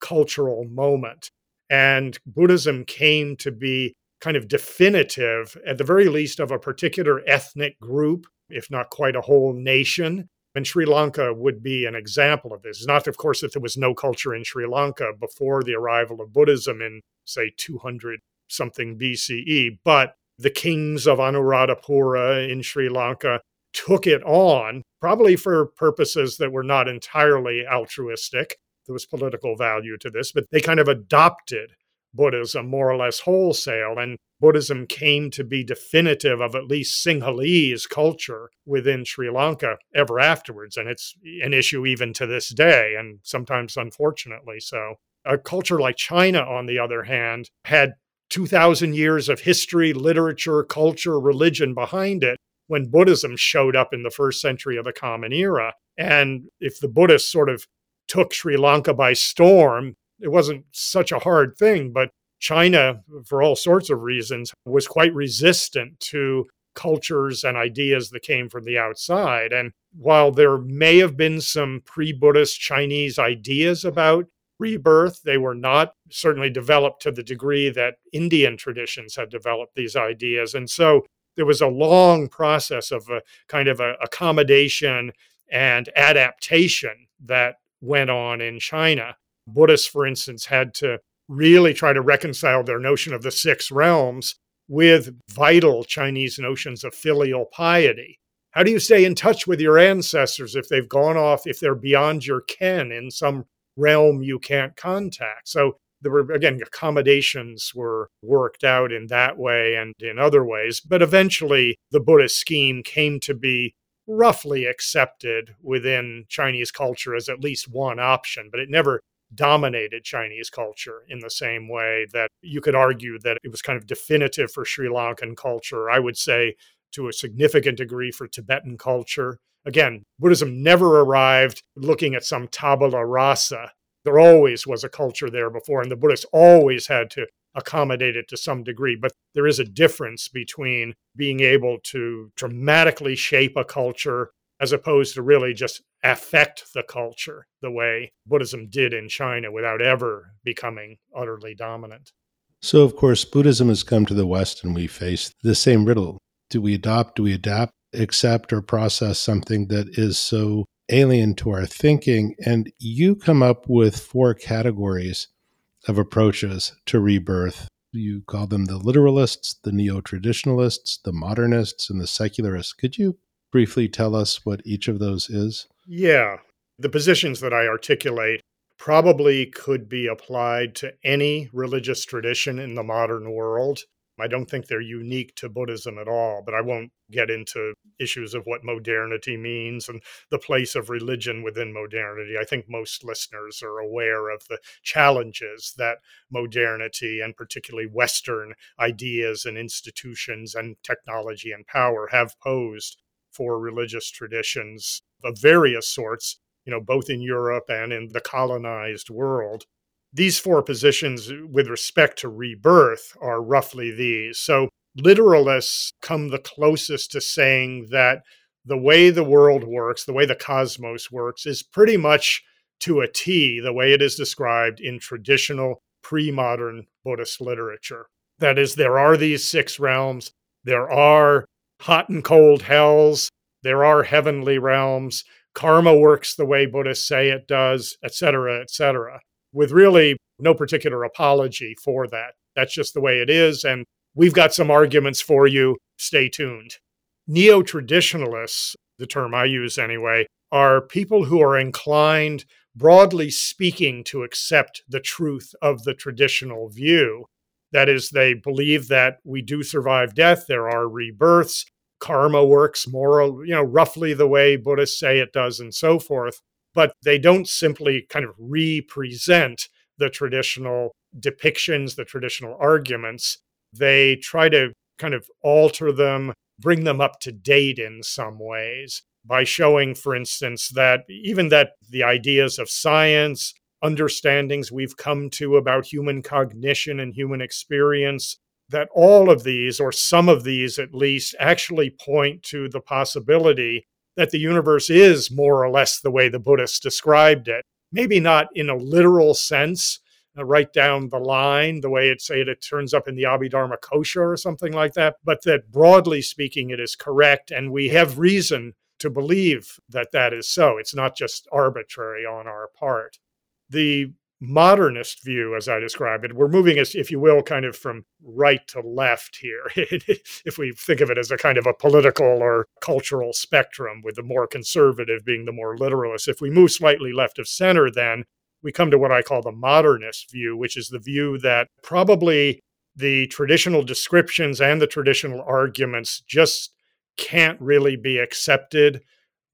cultural moment. And Buddhism came to be kind of definitive, at the very least, of a particular ethnic group if not quite a whole nation. And Sri Lanka would be an example of this. Not, of course, that there was no culture in Sri Lanka before the arrival of Buddhism in, say, 200 something BCE, but the kings of Anuradhapura in Sri Lanka took it on, probably for purposes that were not entirely altruistic. There was political value to this, but they kind of adopted Buddhism more or less wholesale. And Buddhism came to be definitive of at least Sinhalese culture within Sri Lanka ever afterwards. And it's an issue even to this day, and sometimes unfortunately so. A culture like China, on the other hand, had 2,000 years of history, literature, culture, religion behind it when Buddhism showed up in the first century of the Common Era. And if the Buddhists sort of took Sri Lanka by storm, it wasn't such a hard thing, but China, for all sorts of reasons, was quite resistant to cultures and ideas that came from the outside. And while there may have been some pre Buddhist Chinese ideas about rebirth, they were not certainly developed to the degree that Indian traditions had developed these ideas. And so there was a long process of a kind of a accommodation and adaptation that went on in China. Buddhists, for instance, had to really try to reconcile their notion of the six realms with vital Chinese notions of filial piety. How do you stay in touch with your ancestors if they've gone off, if they're beyond your ken in some realm you can't contact? So there were, again, accommodations were worked out in that way and in other ways. But eventually, the Buddhist scheme came to be roughly accepted within Chinese culture as at least one option, but it never dominated Chinese culture in the same way that you could argue that it was kind of definitive for Sri Lankan culture. I would say to a significant degree for Tibetan culture. Again, Buddhism never arrived looking at some tabula rasa. There always was a culture there before, and the Buddhists always had to accommodate it to some degree. But there is a difference between being able to dramatically shape a culture as opposed to really just affect the culture the way Buddhism did in China without ever becoming utterly dominant. So, of course, Buddhism has come to the West and we face the same riddle. Do we adopt, do we adapt, accept, or process something that is so alien to our thinking? And you come up with four categories of approaches to rebirth. You call them the literalists, the neo traditionalists, the modernists, and the secularists. Could you briefly tell us what each of those is? Yeah. The positions that I articulate probably could be applied to any religious tradition in the modern world. I don't think they're unique to Buddhism at all, but I won't get into issues of what modernity means and the place of religion within modernity. I think most listeners are aware of the challenges that modernity and particularly Western ideas and institutions and technology and power have posed for religious traditions of various sorts, you know, both in Europe and in the colonized world. These four positions, with respect to rebirth, are roughly these. So, literalists come the closest to saying that the way the world works, the way the cosmos works, is pretty much to a T the way it is described in traditional pre modern Buddhist literature. That is, there are these six realms, there are hot and cold hells. There are heavenly realms. Karma works the way Buddhists say it does, etc., etc., with really no particular apology for that. That's just the way it is. And we've got some arguments for you. Stay tuned. Neo traditionalists, the term I use anyway, are people who are inclined, broadly speaking, to accept the truth of the traditional view that is, they believe that we do survive death, there are rebirths, karma works more, you know, roughly the way Buddhists say it does, and so forth. But they don't simply kind of represent the traditional depictions, the traditional arguments. They try to kind of alter them, bring them up to date in some ways by showing, for instance, that even that the ideas of science, understandings we've come to about human cognition and human experience that all of these, or some of these at least, actually point to the possibility that the universe is more or less the way the Buddhists described it. Maybe not in a literal sense, uh, right down the line, the way it say it, it turns up in the Abhidharma Kosha or something like that, but that broadly speaking, it is correct, and we have reason to believe that that is so. It's not just arbitrary on our part the modernist view, as I describe it, we're moving, as if you will, kind of from right to left here. if we think of it as a kind of a political or cultural spectrum, with the more conservative being the more literalist. If we move slightly left of center, then we come to what I call the modernist view, which is the view that probably the traditional descriptions and the traditional arguments just can't really be accepted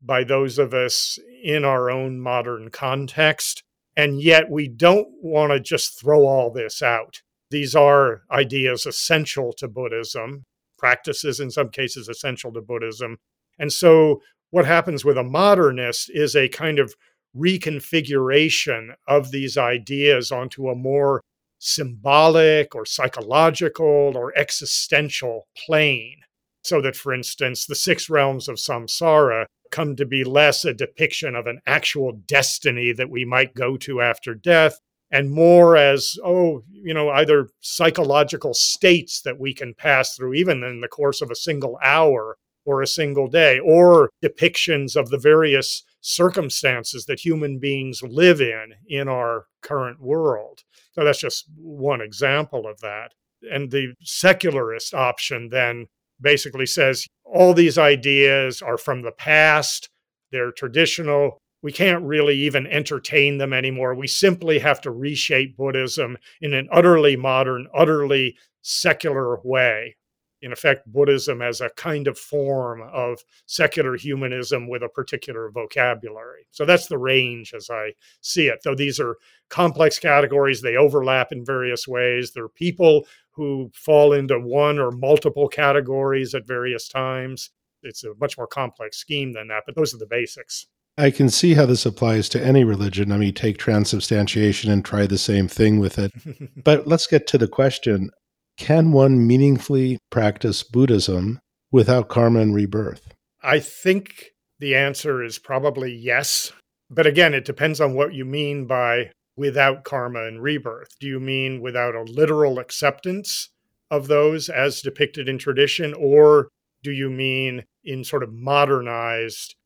by those of us in our own modern context and yet we don't want to just throw all this out. These are ideas essential to Buddhism, practices in some cases essential to Buddhism. And so what happens with a modernist is a kind of reconfiguration of these ideas onto a more symbolic or psychological or existential plane. So that, for instance, the six realms of samsara come to be less a depiction of an actual destiny that we might go to after death and more as, oh, you know, either psychological states that we can pass through even in the course of a single hour or a single day, or depictions of the various circumstances that human beings live in in our current world. So that's just one example of that. And the secularist option then basically says all these ideas are from the past, they're traditional. We can't really even entertain them anymore. We simply have to reshape Buddhism in an utterly modern, utterly secular way. In effect, Buddhism as a kind of form of secular humanism with a particular vocabulary. So that's the range as I see it. Though these are complex categories, they overlap in various ways. There are people who fall into one or multiple categories at various times. It's a much more complex scheme than that, but those are the basics. I can see how this applies to any religion. I mean, take transubstantiation and try the same thing with it. but let's get to the question Can one meaningfully practice Buddhism without karma and rebirth? I think the answer is probably yes. But again, it depends on what you mean by without karma and rebirth. Do you mean without a literal acceptance of those as depicted in tradition, or do you mean in sort of modernized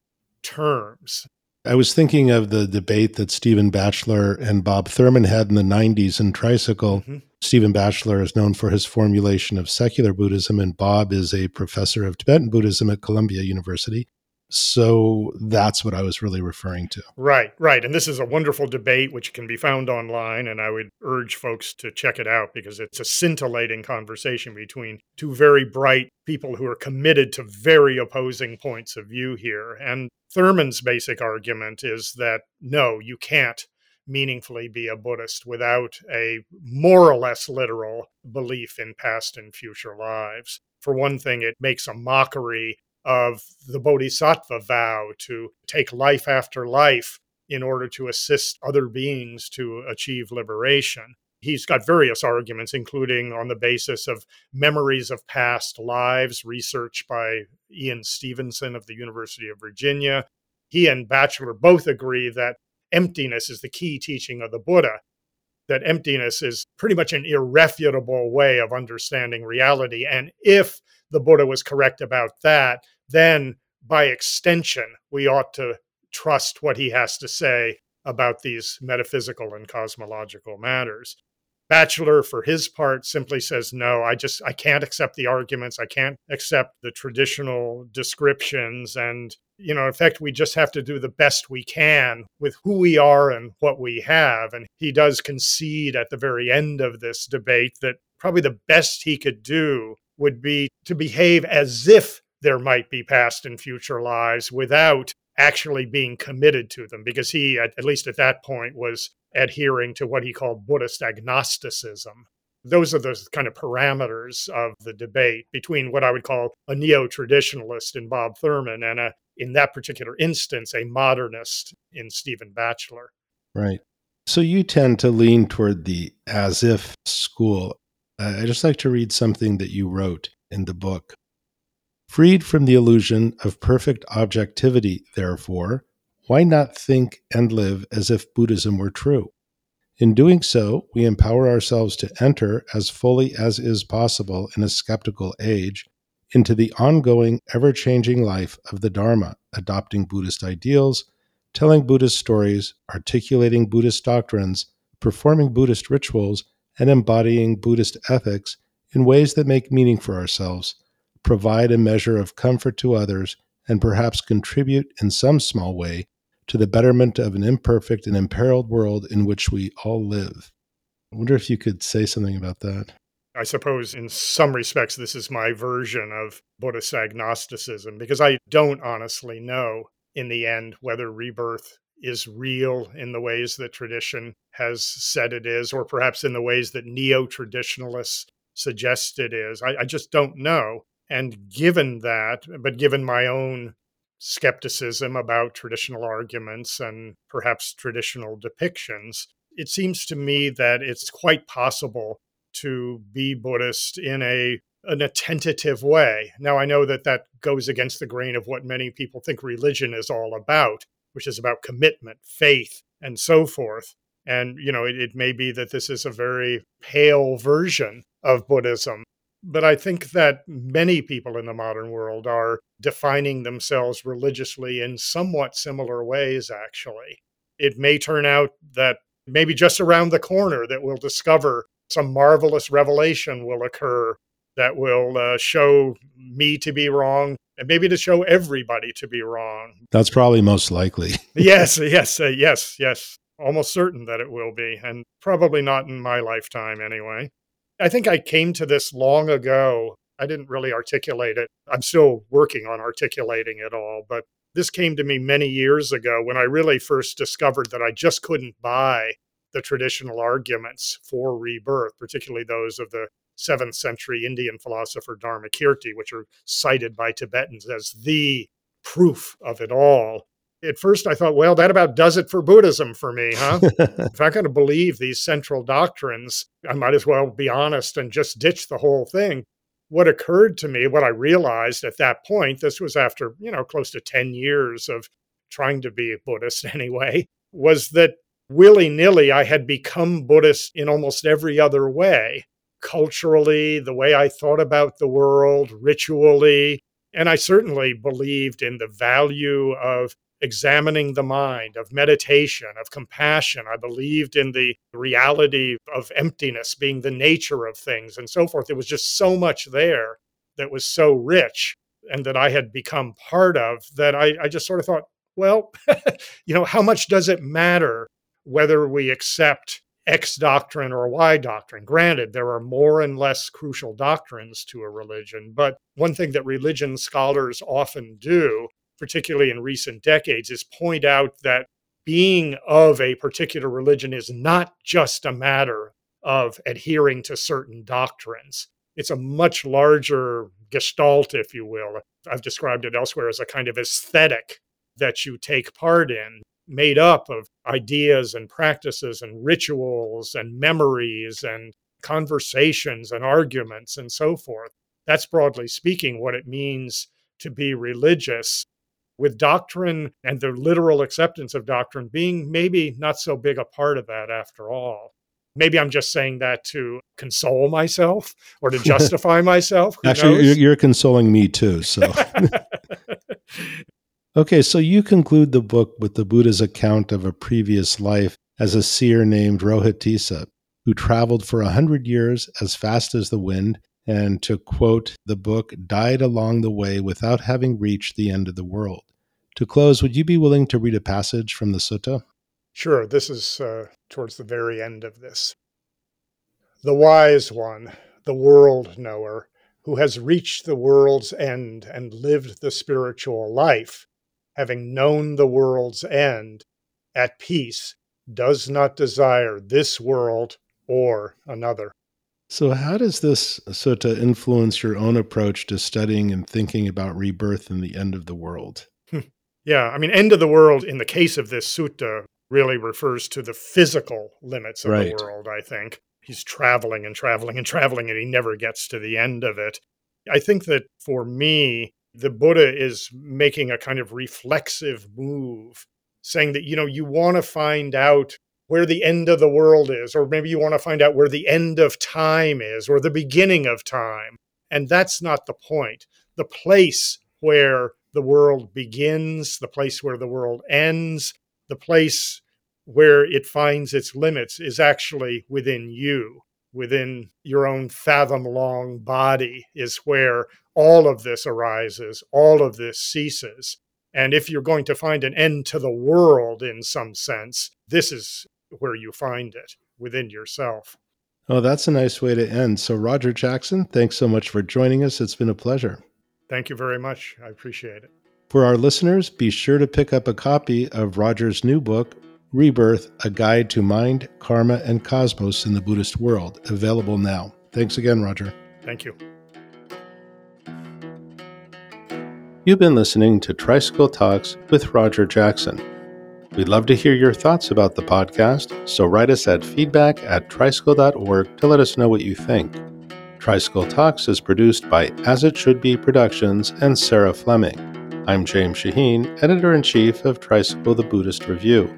terms? I was thinking of the debate that Stephen Batchelor and Bob Thurman had in the 90s in Tricycle. Mm-hmm. Stephen Batchelor is known for his formulation of secular Buddhism, and Bob is a professor of Tibetan Buddhism at Columbia University. So that's what I was really referring to. Right, right. And this is a wonderful debate which can be found online. And I would urge folks to check it out because it's a scintillating conversation between two very bright people who are committed to very opposing points of view here. And Thurman's basic argument is that no, you can't meaningfully be a Buddhist without a more or less literal belief in past and future lives. For one thing, it makes a mockery of the Bodhisattva vow to take life after life in order to assist other beings to achieve liberation. He's got various arguments, including on the basis of memories of past lives, research by Ian Stevenson of the University of Virginia. He and Batchelor both agree that emptiness is the key teaching of the Buddha, that emptiness is pretty much an irrefutable way of understanding reality. And if the Buddha was correct about that, then by extension, we ought to trust what he has to say about these metaphysical and cosmological matters. Batchelor, for his part, simply says, no, I just, I can't accept the arguments. I can't accept the traditional descriptions. And, you know, in fact, we just have to do the best we can with who we are and what we have. And he does concede at the very end of this debate that probably the best he could do would be to behave as if there might be past and future lives without actually being committed to them because he at, least at that point was adhering to what he called buddhist agnosticism. Those are the kind of parameters of the debate between what i would call a neo-traditionalist in bob thurman and a in that particular instance a modernist in stephen batchelor. Right. So you tend to lean toward the as if school. Uh, i just like to read something that you wrote in the book Freed from the illusion of perfect objectivity, therefore, why not think and live as if Buddhism were true? In doing so, we empower ourselves to enter, as fully as is possible in a skeptical age, into the ongoing, ever changing life of the Dharma, adopting Buddhist ideals, telling Buddhist stories, articulating Buddhist doctrines, performing Buddhist rituals, and embodying Buddhist ethics in ways that make meaning for ourselves provide a measure of comfort to others, and perhaps contribute in some small way to the betterment of an imperfect and imperiled world in which we all live. I wonder if you could say something about that. I suppose in some respects, this is my version of Buddhist agnosticism because I don't honestly know in the end whether rebirth is real in the ways that tradition has said it is, or perhaps in the ways that neo traditionalists suggest it is. I, I, just don't know. And given that, but given my own skepticism about traditional arguments and perhaps traditional depictions, it seems to me that it's quite possible to be Buddhist in a in a tentative way. Now I know that that goes against the grain of what many people think religion is all about, which is about commitment, faith, and so forth. And you know, it, it may be that this is a very pale version of Buddhism, but I think that many people in the modern world are defining themselves religiously in somewhat similar ways, actually. It may turn out that maybe just around the corner that we'll discover some marvelous revelation will occur that will uh, show me to be wrong and maybe to show everybody to be wrong. That's probably most likely. yes, yes, uh, yes, yes. Almost certain that it will be, and probably not in my lifetime anyway. I think I came to this long ago. I didn't really articulate it. I'm still working on articulating it all, but this came to me many years ago when I really first discovered that I just couldn't buy the traditional arguments for rebirth, particularly those of the seventh century Indian philosopher Dharmakirti, which are cited by Tibetans as the proof of it all. At first, I thought, well, that about does it for Buddhism for me, huh? if I'm going to believe these central doctrines, I might as well be honest and just ditch the whole thing. What occurred to me, what I realized at that point, this was after, you know, close to 10 years of trying to be a Buddhist anyway, was that willy nilly I had become Buddhist in almost every other way culturally, the way I thought about the world, ritually. And I certainly believed in the value of examining the mind, of meditation, of compassion. I believed in the reality of emptiness being the nature of things and so forth. There was just so much there that was so rich and that I had become part of that I, I just sort of thought, well, you know, how much does it matter whether we accept X doctrine or Y doctrine. Granted, there are more and less crucial doctrines to a religion, but one thing that religion scholars often do, particularly in recent decades, is point out that being of a particular religion is not just a matter of adhering to certain doctrines. It's a much larger gestalt, if you will. I've described it elsewhere as a kind of aesthetic that you take part in made up of ideas and practices and rituals and memories and conversations and arguments and so forth. That's broadly speaking what it means to be religious, with doctrine and the literal acceptance of doctrine being maybe not so big a part of that after all. Maybe I'm just saying that to console myself or to justify myself. Actually, knows? you're consoling me too. So Okay, so you conclude the book with the Buddha's account of a previous life as a seer named Rohitassa, who traveled for a hundred years as fast as the wind, and to quote the book, died along the way without having reached the end of the world. To close, would you be willing to read a passage from the sutta? Sure, this is uh, towards the very end of this. The wise one, the world knower, who has reached the world's end and lived the spiritual life, having known the world's end, at peace, does not desire this world or another. So, how does this sutta influence your own approach to studying and thinking about rebirth and the end of the world? Hmm. Yeah, I mean, end of the world in the case of this sutta really refers to the physical limits of right. the world, I think. He's traveling and traveling and traveling, and he never gets to the end of it. I think that for me, the Buddha is making a kind of reflexive move, saying that, you know, you want to find out where the end of the world is, or maybe you want to find out where the end of time is, or the beginning of time. And that's not the point. The place where the world begins, the place where the world ends, the place where it finds its limits is actually within you within your own fathom long body is where all of this arises, all of this ceases. And if you're going to find an end to the world in some sense, this is where you find it within yourself. Oh, that's a nice way to end. So, Roger Jackson, thanks so much for joining us. It's been a pleasure. Thank you very much. I appreciate it. For our listeners, be sure to pick up a copy of Roger's new book, Rebirth A Guide to Mind, Karma, and Cosmos in the Buddhist World, available now. Thanks again, Roger. Thank you. You've been listening to Tricycle Talks with Roger Jackson. We'd love to hear your thoughts about the podcast, so write us at feedback at tricycle.org to let us know what you think. Tricycle Talks is produced by As It Should Be Productions and Sarah Fleming. I'm James Shaheen, editor in chief of Tricycle the Buddhist Review.